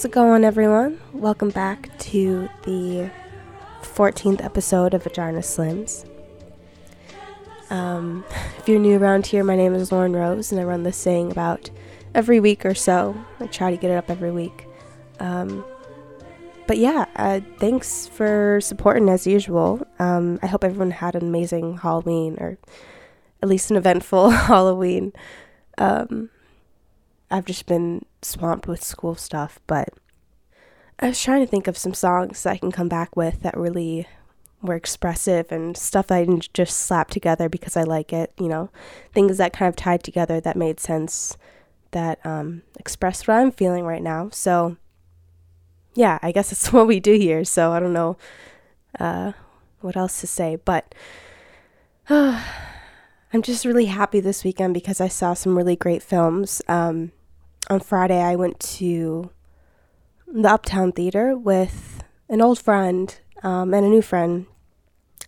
How's it going, everyone? Welcome back to the 14th episode of Vagina Slims. Um, if you're new around here, my name is Lauren Rose, and I run this thing about every week or so. I try to get it up every week. Um, but yeah, uh, thanks for supporting as usual. Um, I hope everyone had an amazing Halloween, or at least an eventful Halloween. Um, I've just been swamped with school stuff, but I was trying to think of some songs that I can come back with that really were expressive and stuff that I didn't just slap together because I like it, you know, things that kind of tied together that made sense, that um, expressed what I'm feeling right now. So, yeah, I guess that's what we do here. So I don't know uh, what else to say, but I'm just really happy this weekend because I saw some really great films. Um, on Friday, I went to the Uptown Theater with an old friend um, and a new friend.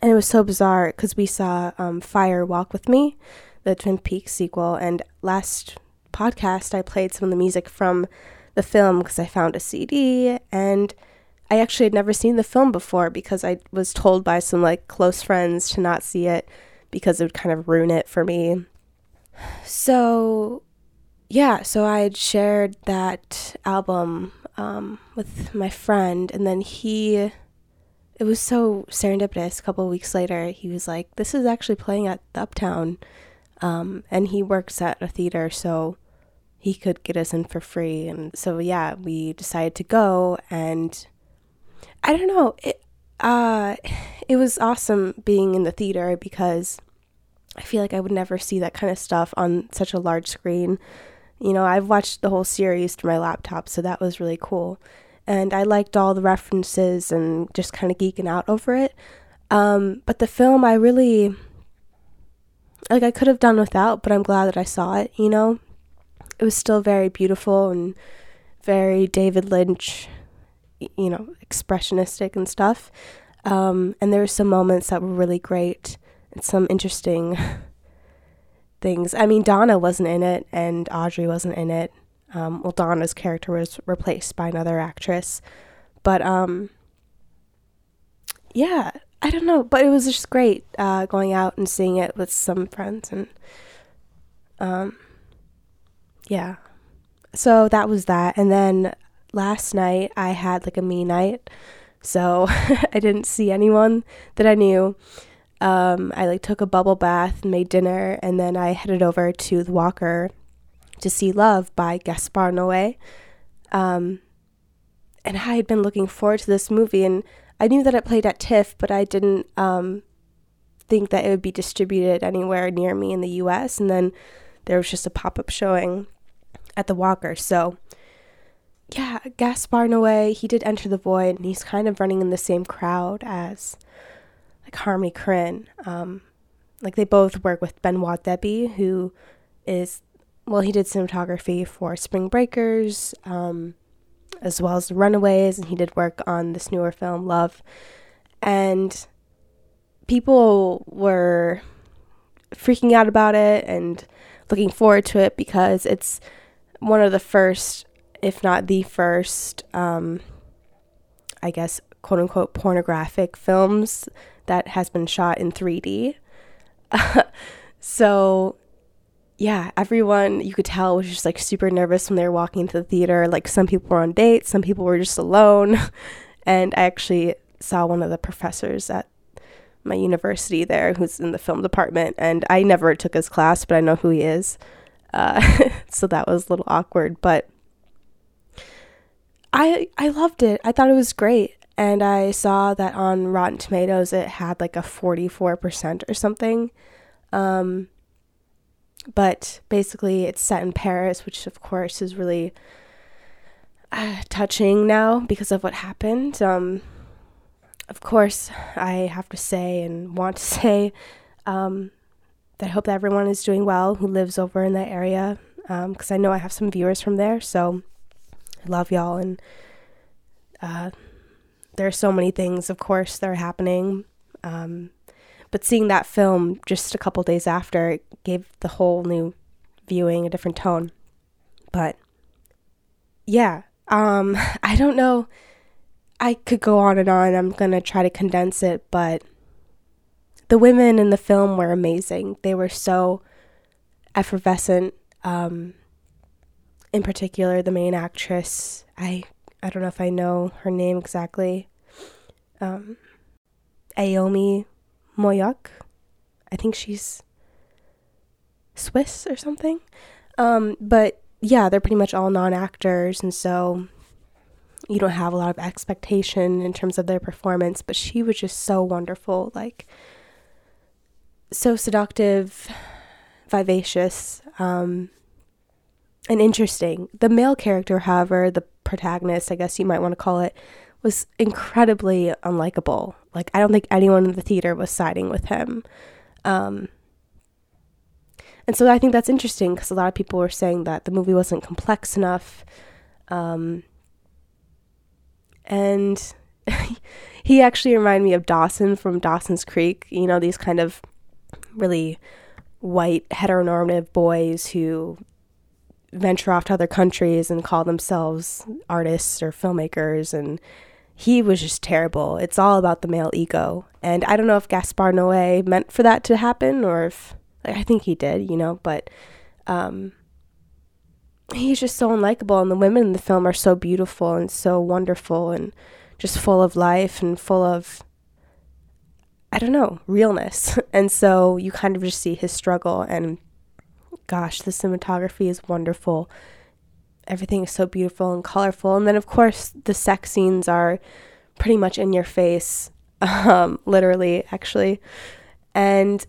And it was so bizarre because we saw um, Fire Walk with Me, the Twin Peaks sequel. And last podcast, I played some of the music from the film because I found a CD. And I actually had never seen the film before because I was told by some like close friends to not see it because it would kind of ruin it for me. So, yeah, so I had shared that album um, with my friend, and then he, it was so serendipitous. A couple of weeks later, he was like, "This is actually playing at the Uptown," um, and he works at a theater, so he could get us in for free. And so, yeah, we decided to go, and I don't know, it, uh, it was awesome being in the theater because I feel like I would never see that kind of stuff on such a large screen. You know, I've watched the whole series through my laptop, so that was really cool. And I liked all the references and just kind of geeking out over it. Um, but the film, I really, like, I could have done without, but I'm glad that I saw it, you know? It was still very beautiful and very David Lynch, you know, expressionistic and stuff. Um, and there were some moments that were really great and some interesting things. I mean, Donna wasn't in it, and Audrey wasn't in it. Um, well, Donna's character was replaced by another actress, but um, yeah, I don't know, but it was just great uh, going out and seeing it with some friends, and um, yeah. So that was that, and then last night I had like a me night, so I didn't see anyone that I knew um, I like took a bubble bath, made dinner, and then I headed over to the Walker to see Love by Gaspar Noé. Um, and I had been looking forward to this movie, and I knew that it played at TIFF, but I didn't um, think that it would be distributed anywhere near me in the U.S. And then there was just a pop up showing at the Walker, so. Yeah, Gaspar Noé, he did Enter the Void, and he's kind of running in the same crowd as like Harmony Korine. Um, like they both work with Benoit Debie, who is well, he did cinematography for Spring Breakers, um, as well as Runaways, and he did work on this newer film Love. And people were freaking out about it and looking forward to it because it's one of the first, if not the first, um, I guess, quote unquote, pornographic films that has been shot in 3D. so, yeah, everyone you could tell was just like super nervous when they were walking into the theater. Like, some people were on dates, some people were just alone. And I actually saw one of the professors at my university there who's in the film department, and I never took his class, but I know who he is. Uh, so that was a little awkward, but I I loved it. I thought it was great. And I saw that on Rotten Tomatoes it had like a 44% or something. Um, but basically, it's set in Paris, which of course is really uh, touching now because of what happened. Um, of course, I have to say and want to say um, that I hope that everyone is doing well who lives over in that area because um, I know I have some viewers from there. So I love y'all. And uh, there are so many things, of course, that are happening. Um, but seeing that film just a couple days after it gave the whole new viewing a different tone. But yeah, um, I don't know. I could go on and on. I'm going to try to condense it, but the women in the film were amazing. They were so effervescent. Um, in particular, the main actress, I I don't know if I know her name exactly. Um, Aomi Muyock. I think she's Swiss or something. Um, but yeah, they're pretty much all non actors, and so you don't have a lot of expectation in terms of their performance. But she was just so wonderful. Like, so seductive, vivacious, um, and interesting. The male character, however, the protagonist, I guess you might want to call it, was incredibly unlikable. Like, I don't think anyone in the theater was siding with him. Um, and so I think that's interesting because a lot of people were saying that the movie wasn't complex enough. Um, and he actually reminded me of Dawson from Dawson's Creek. You know, these kind of really white heteronormative boys who venture off to other countries and call themselves artists or filmmakers and he was just terrible. It's all about the male ego. And I don't know if Gaspar Noé meant for that to happen or if like, I think he did, you know, but um he's just so unlikable and the women in the film are so beautiful and so wonderful and just full of life and full of I don't know, realness. And so you kind of just see his struggle and gosh, the cinematography is wonderful. Everything is so beautiful and colorful. And then of course the sex scenes are pretty much in your face. Um, literally, actually. And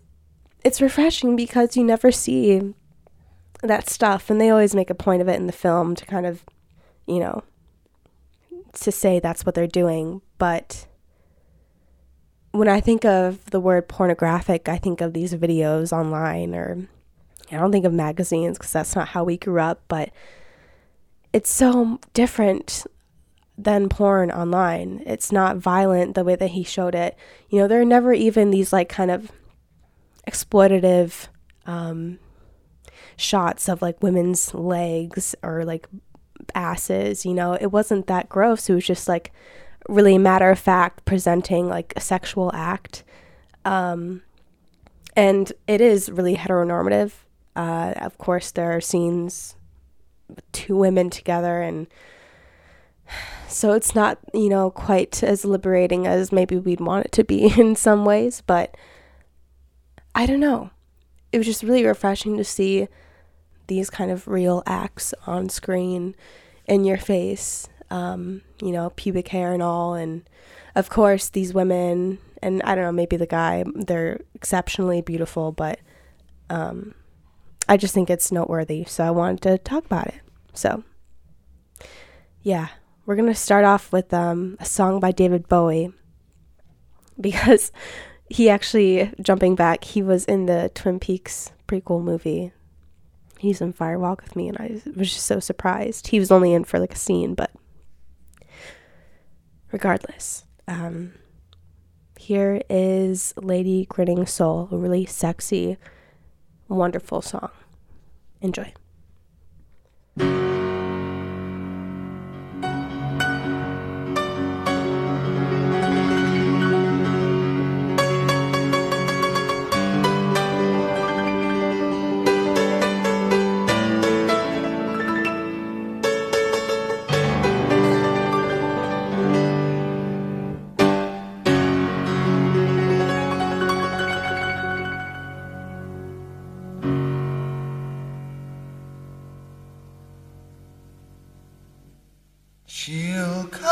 it's refreshing because you never see that stuff and they always make a point of it in the film to kind of, you know, to say that's what they're doing, but when I think of the word pornographic, I think of these videos online, or I don't think of magazines because that's not how we grew up, but it's so different than porn online. It's not violent the way that he showed it. You know, there are never even these like kind of exploitative um, shots of like women's legs or like asses, you know, it wasn't that gross. It was just like really matter of fact presenting like a sexual act. Um, and it is really heteronormative. Uh, of course, there are scenes with two women together, and so it's not, you know, quite as liberating as maybe we'd want it to be in some ways, but I don't know. It was just really refreshing to see these kind of real acts on screen in your face um, you know, pubic hair and all. And of course, these women, and I don't know, maybe the guy, they're exceptionally beautiful, but um, I just think it's noteworthy. So I wanted to talk about it. So, yeah, we're going to start off with um, a song by David Bowie because he actually, jumping back, he was in the Twin Peaks prequel movie. He's in Fire Walk with Me, and I was just so surprised. He was only in for like a scene, but regardless, um, here is Lady Grinning Soul, a really sexy, wonderful song. Enjoy. She'll come.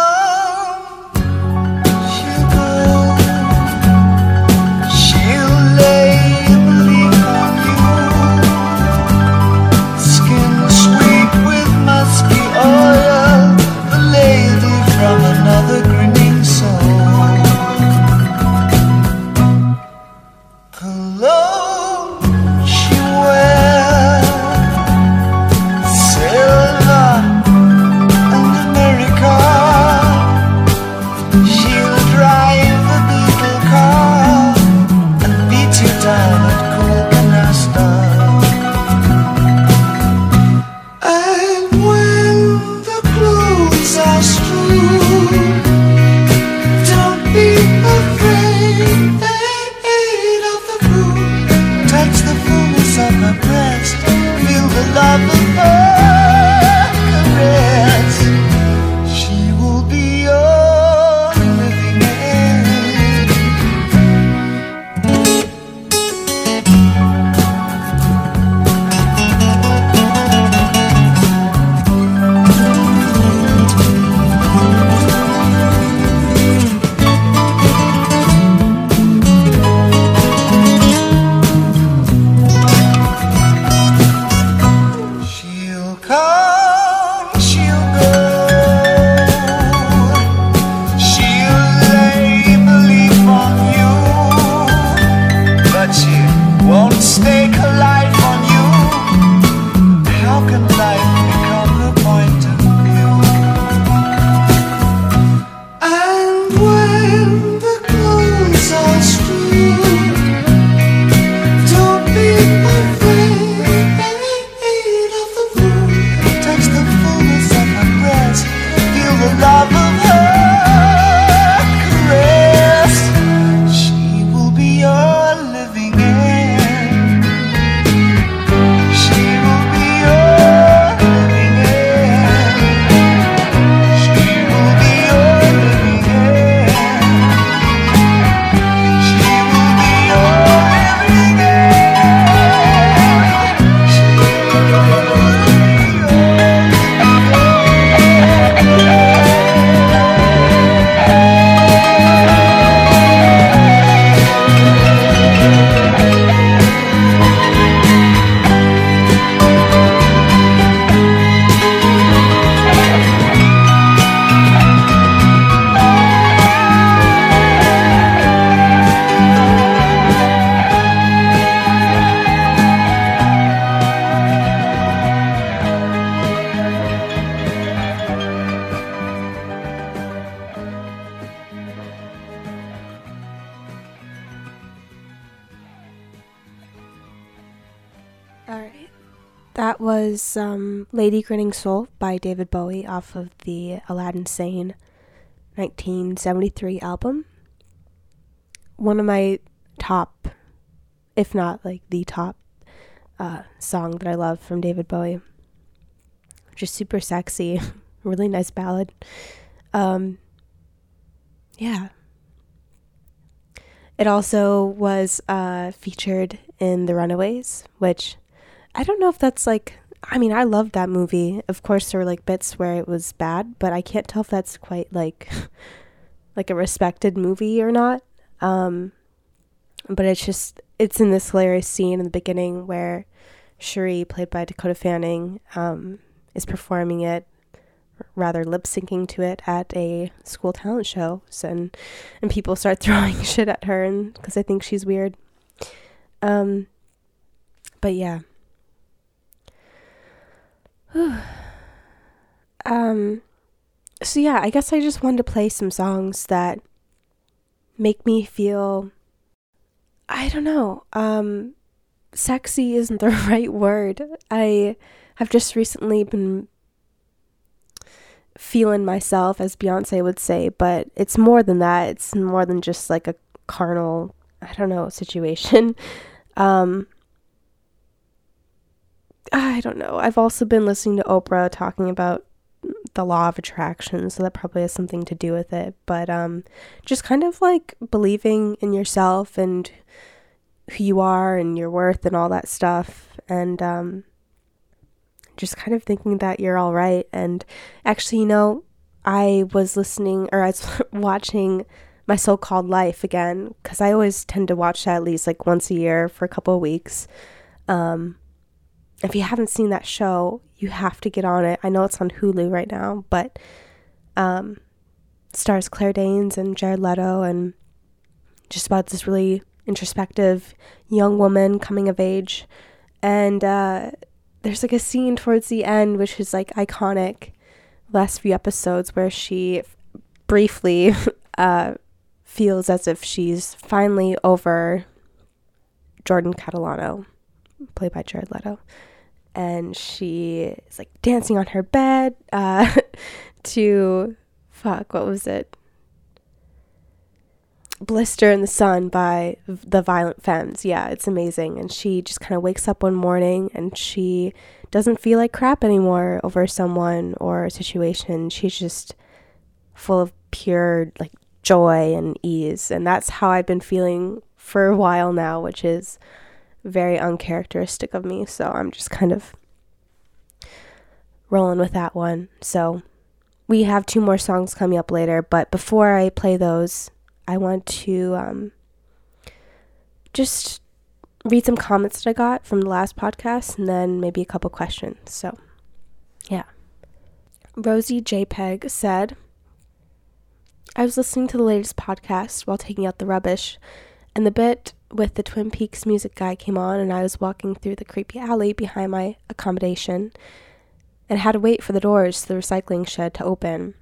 Grinning Soul by David Bowie off of the Aladdin Sane 1973 album. One of my top, if not like the top, uh, song that I love from David Bowie. Just super sexy, really nice ballad. Um, yeah. It also was uh, featured in The Runaways, which I don't know if that's like. I mean, I loved that movie. Of course, there were like bits where it was bad, but I can't tell if that's quite like like a respected movie or not. Um, but it's just it's in this hilarious scene in the beginning where Cherie, played by Dakota Fanning, um, is performing it, rather lip syncing to it at a school talent show, so, and and people start throwing shit at her, and because I think she's weird. Um, but yeah. um, so yeah, I guess I just wanted to play some songs that make me feel. I don't know. Um, sexy isn't the right word. I have just recently been feeling myself, as Beyonce would say, but it's more than that. It's more than just like a carnal, I don't know, situation. Um, I don't know. I've also been listening to Oprah talking about the law of attraction, so that probably has something to do with it. But um, just kind of like believing in yourself and who you are and your worth and all that stuff, and um, just kind of thinking that you're all right. And actually, you know, I was listening or I was watching my so-called life again because I always tend to watch that at least like once a year for a couple of weeks. Um, if you haven't seen that show, you have to get on it. I know it's on Hulu right now, but um, stars Claire Danes and Jared Leto, and just about this really introspective young woman coming of age. And uh, there's like a scene towards the end which is like iconic. Last few episodes where she f- briefly uh, feels as if she's finally over Jordan Catalano, played by Jared Leto and she is like dancing on her bed uh, to fuck what was it? Blister in the sun by the violent femmes. Yeah it's amazing. And she just kind of wakes up one morning and she doesn't feel like crap anymore over someone or a situation. She's just full of pure like joy and ease. And that's how i've been feeling for a while now which is very uncharacteristic of me. So I'm just kind of rolling with that one. So we have two more songs coming up later, but before I play those, I want to um, just read some comments that I got from the last podcast and then maybe a couple questions. So, yeah. Rosie JPEG said, I was listening to the latest podcast while taking out the rubbish, and the bit with the Twin Peaks music guy came on, and I was walking through the creepy alley behind my accommodation and had to wait for the doors to the recycling shed to open.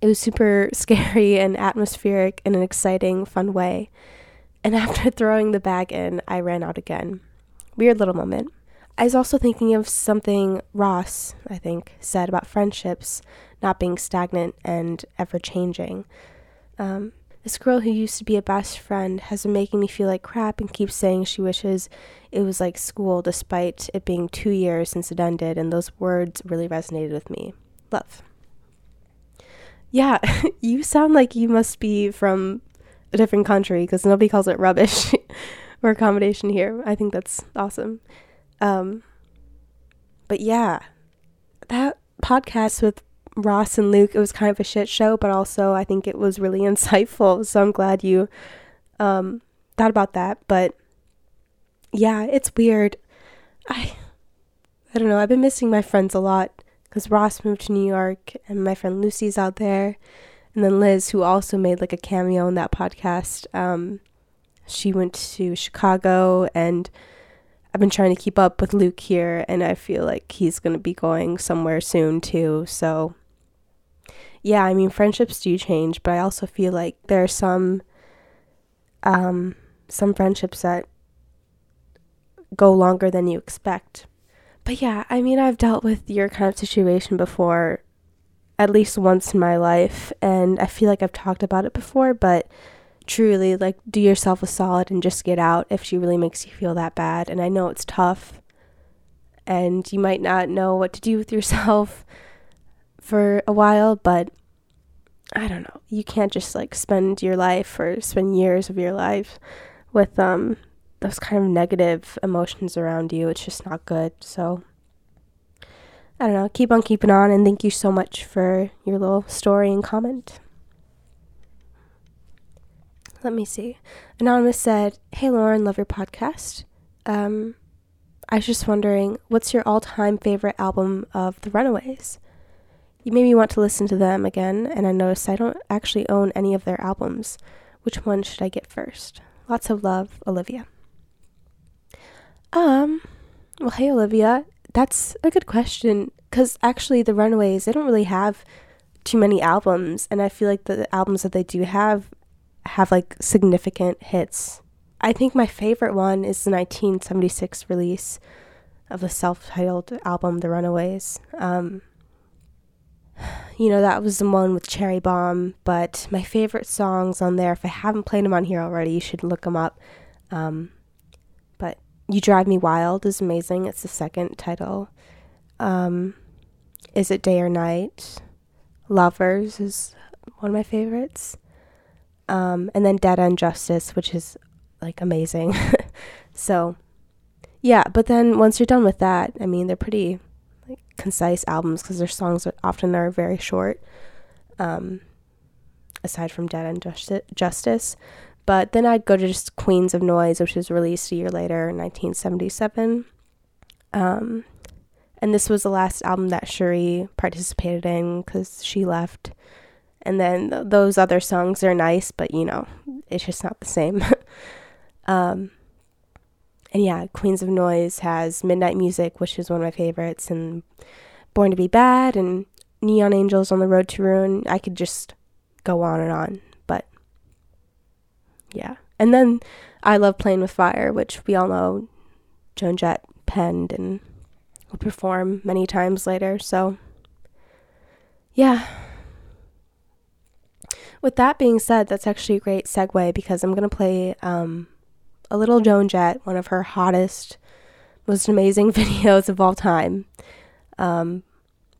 It was super scary and atmospheric in an exciting, fun way. And after throwing the bag in, I ran out again. Weird little moment. I was also thinking of something Ross, I think, said about friendships not being stagnant and ever changing. Um, this girl who used to be a best friend has been making me feel like crap and keeps saying she wishes it was like school despite it being two years since it ended, and those words really resonated with me. Love. Yeah, you sound like you must be from a different country because nobody calls it rubbish or accommodation here. I think that's awesome. Um, but yeah, that podcast with Ross and Luke, it was kind of a shit show, but also I think it was really insightful. So I'm glad you um, thought about that. But yeah, it's weird. I I don't know. I've been missing my friends a lot because Ross moved to New York, and my friend Lucy's out there, and then Liz, who also made like a cameo in that podcast. Um, she went to Chicago and I've been trying to keep up with Luke here, and I feel like he's going to be going somewhere soon too. So, yeah, I mean, friendships do change, but I also feel like there are some, um, some friendships that go longer than you expect. but yeah, I mean, I've dealt with your kind of situation before at least once in my life, and I feel like I've talked about it before, but truly, like, do yourself a solid and just get out if she really makes you feel that bad. And I know it's tough, and you might not know what to do with yourself for a while, but I don't know. You can't just like spend your life or spend years of your life with um those kind of negative emotions around you. It's just not good. So I don't know. Keep on keeping on and thank you so much for your little story and comment. Let me see. Anonymous said, Hey Lauren, love your podcast. Um, I was just wondering, what's your all time favorite album of the Runaways? You made me want to listen to them again, and I noticed I don't actually own any of their albums. Which one should I get first? Lots of love, Olivia. Um, well, hey, Olivia. That's a good question. Because actually, the Runaways, they don't really have too many albums, and I feel like the albums that they do have have like significant hits. I think my favorite one is the 1976 release of the self titled album, The Runaways. Um, you know, that was the one with Cherry Bomb. But my favorite songs on there, if I haven't played them on here already, you should look them up. Um, but You Drive Me Wild is amazing. It's the second title. Um, is It Day or Night? Lovers is one of my favorites. Um, and then Dead End Justice, which is like amazing. so, yeah, but then once you're done with that, I mean, they're pretty concise albums because their songs are, often are very short. Um, aside from Dead End Justi- Justice, but then I'd go to just Queens of Noise, which was released a year later, 1977. Um, and this was the last album that Cherie participated in because she left. And then th- those other songs are nice, but you know, it's just not the same. um, and yeah, Queens of Noise has Midnight Music, which is one of my favorites, and Born to Be Bad, and Neon Angels on the Road to Ruin. I could just go on and on, but yeah. And then I love Playing with Fire, which we all know Joan Jett penned and will perform many times later. So, yeah. With that being said, that's actually a great segue because I'm going to play um, a little Joan Jett, one of her hottest, most amazing videos of all time. Um,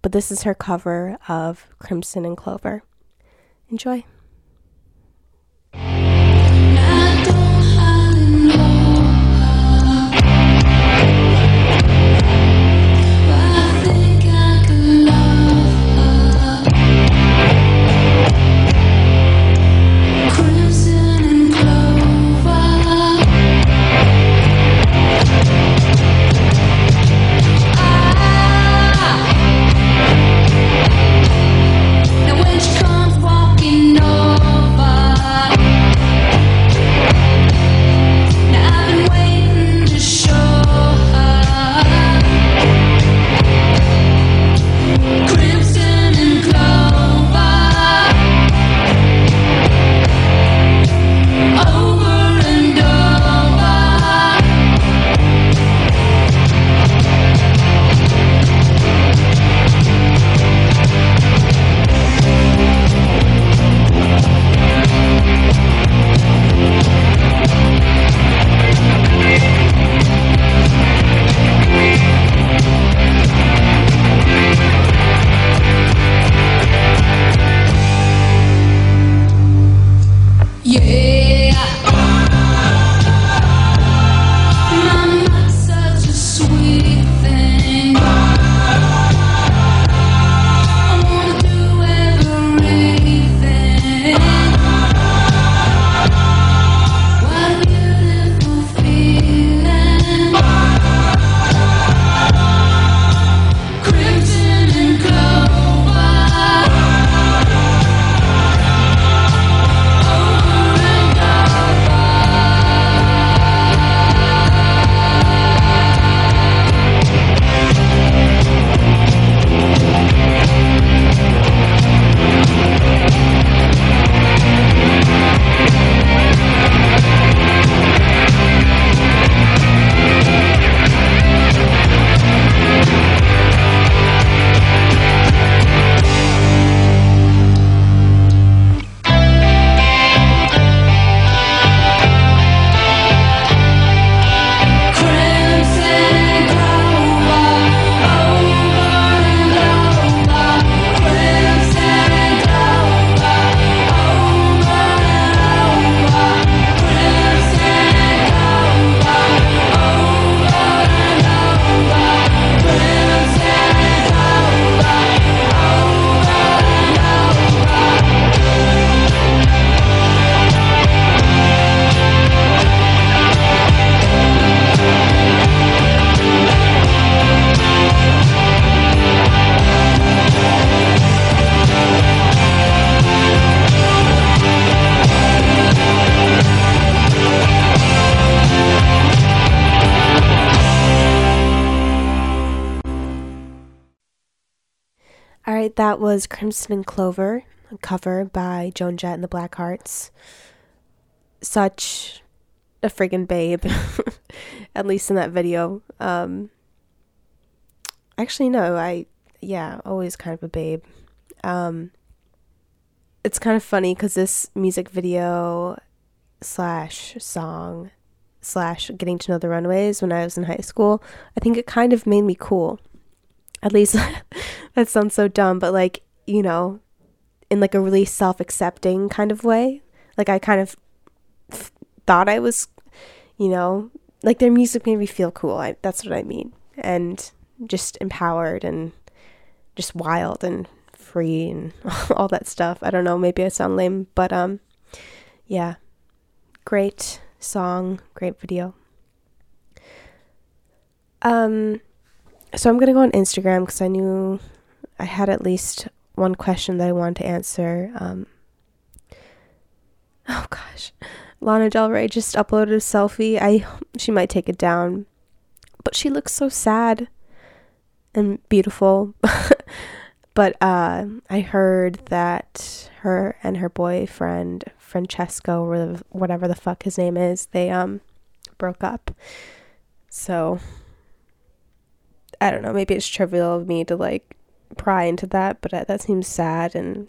but this is her cover of Crimson and Clover. Enjoy. That was Crimson and Clover, a cover by Joan Jett and the Blackhearts. Such a friggin' babe, at least in that video. Um, actually, no, I, yeah, always kind of a babe. Um, it's kind of funny because this music video slash song slash getting to know the Runaways when I was in high school, I think it kind of made me cool. At least that sounds so dumb, but like, you know, in like a really self accepting kind of way. Like I kind of f- thought I was, you know, like their music made me feel cool. I, that's what I mean. And just empowered and just wild and free and all that stuff. I don't know, maybe I sound lame, but um yeah. Great song, great video. Um so I'm going to go on Instagram cuz I knew I had at least one question that I wanted to answer. Um Oh gosh. Lana Del Rey just uploaded a selfie. I she might take it down. But she looks so sad and beautiful. but uh, I heard that her and her boyfriend Francesco, or whatever the fuck his name is, they um broke up. So I don't know. Maybe it's trivial of me to like pry into that, but uh, that seems sad, and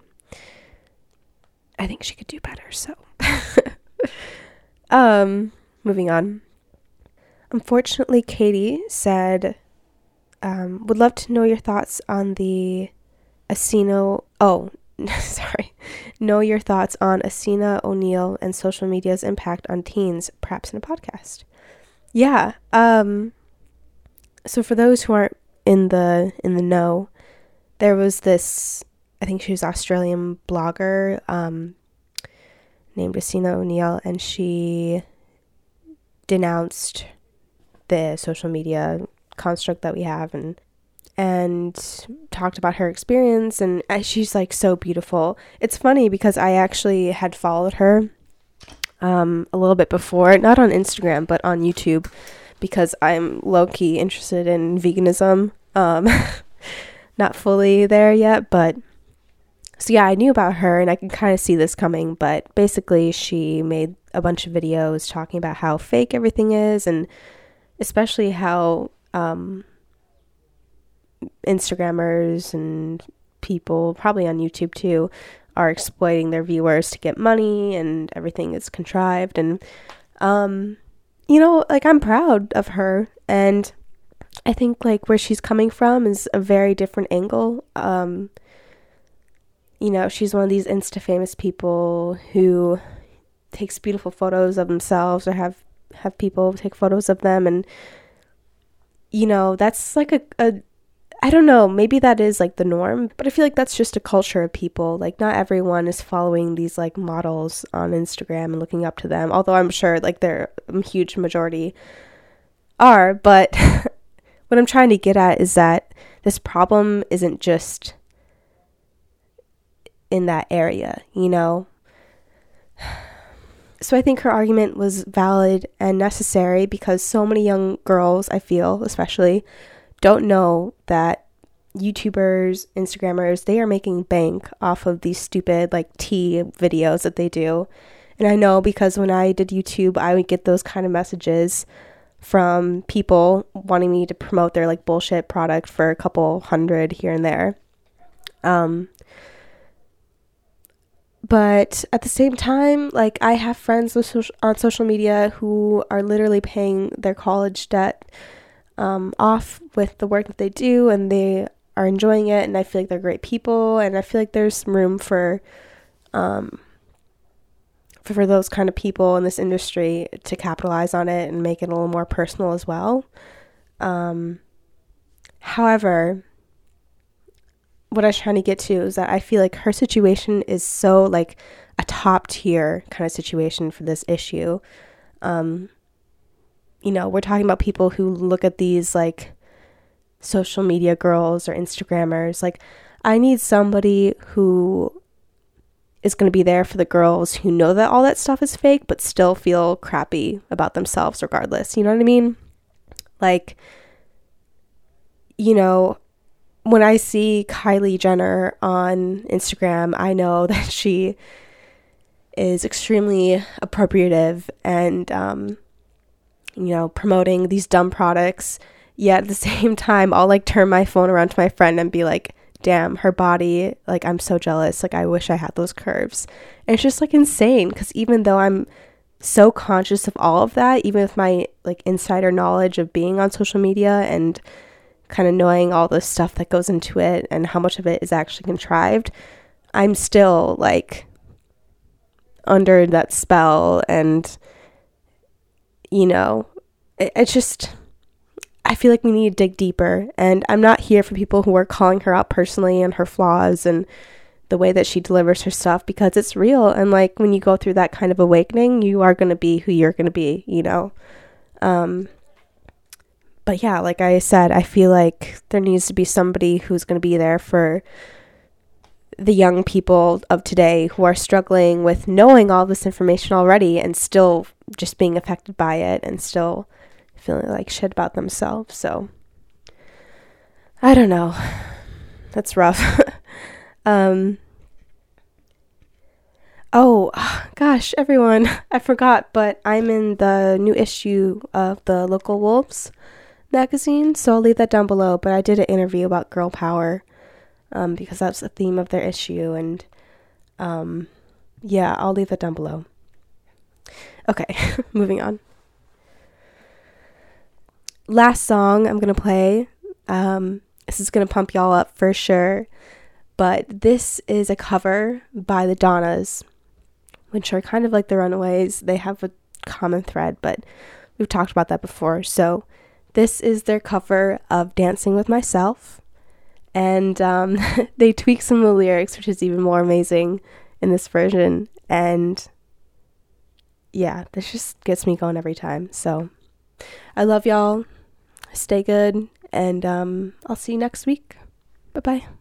I think she could do better. So, um, moving on. Unfortunately, Katie said um, would love to know your thoughts on the Asino. Oh, sorry. Know your thoughts on Essena O'Neill and social media's impact on teens, perhaps in a podcast. Yeah. Um. So for those who aren't in the in the know, there was this. I think she was Australian blogger um, named Essena O'Neill, and she denounced the social media construct that we have and and talked about her experience and she's like so beautiful. It's funny because I actually had followed her um, a little bit before, not on Instagram but on YouTube because I'm low key interested in veganism. Um, not fully there yet, but so yeah, I knew about her and I can kind of see this coming, but basically she made a bunch of videos talking about how fake everything is and especially how um, Instagrammers and people, probably on YouTube too, are exploiting their viewers to get money and everything is contrived. And, um, you know, like I'm proud of her. And I think like where she's coming from is a very different angle. Um, you know, she's one of these insta famous people who takes beautiful photos of themselves or have have people take photos of them and you know, that's like a, a I don't know, maybe that is like the norm, but I feel like that's just a culture of people. Like not everyone is following these like models on Instagram and looking up to them, although I'm sure like they're a huge majority are, but what I'm trying to get at is that this problem isn't just in that area, you know? So I think her argument was valid and necessary because so many young girls, I feel, especially, don't know that YouTubers, Instagrammers, they are making bank off of these stupid like tea videos that they do. And I know because when I did YouTube, I would get those kind of messages from people wanting me to promote their like bullshit product for a couple hundred here and there. Um but at the same time, like I have friends on social media who are literally paying their college debt um, off with the work that they do, and they are enjoying it, and I feel like they're great people, and I feel like there's some room for, um, for, those kind of people in this industry to capitalize on it and make it a little more personal as well. Um, however, what I was trying to get to is that I feel like her situation is so like a top tier kind of situation for this issue. Um, you know, we're talking about people who look at these like social media girls or Instagrammers. Like, I need somebody who is going to be there for the girls who know that all that stuff is fake, but still feel crappy about themselves regardless. You know what I mean? Like, you know, when I see Kylie Jenner on Instagram, I know that she is extremely appropriative and, um, you know, promoting these dumb products. Yet at the same time, I'll like turn my phone around to my friend and be like, damn, her body, like, I'm so jealous. Like, I wish I had those curves. And it's just like insane because even though I'm so conscious of all of that, even with my like insider knowledge of being on social media and kind of knowing all the stuff that goes into it and how much of it is actually contrived, I'm still like under that spell and you know, it, it's just I feel like we need to dig deeper and I'm not here for people who are calling her out personally and her flaws and the way that she delivers her stuff because it's real and like when you go through that kind of awakening, you are going to be who you're going to be, you know. Um but yeah, like I said, I feel like there needs to be somebody who's going to be there for the young people of today who are struggling with knowing all this information already and still just being affected by it and still feeling like shit about themselves. So I don't know. That's rough. um Oh, gosh, everyone, I forgot, but I'm in the new issue of the Local Wolves magazine, so I'll leave that down below. But I did an interview about girl power um, because that's the theme of their issue, and um, yeah, I'll leave that down below. Okay, moving on. Last song I'm gonna play. Um, this is gonna pump y'all up for sure, but this is a cover by the Donnas, which are kind of like the Runaways. They have a common thread, but we've talked about that before. So this is their cover of Dancing with Myself. And um, they tweak some of the lyrics, which is even more amazing in this version. And yeah, this just gets me going every time. So I love y'all. Stay good. And um, I'll see you next week. Bye bye.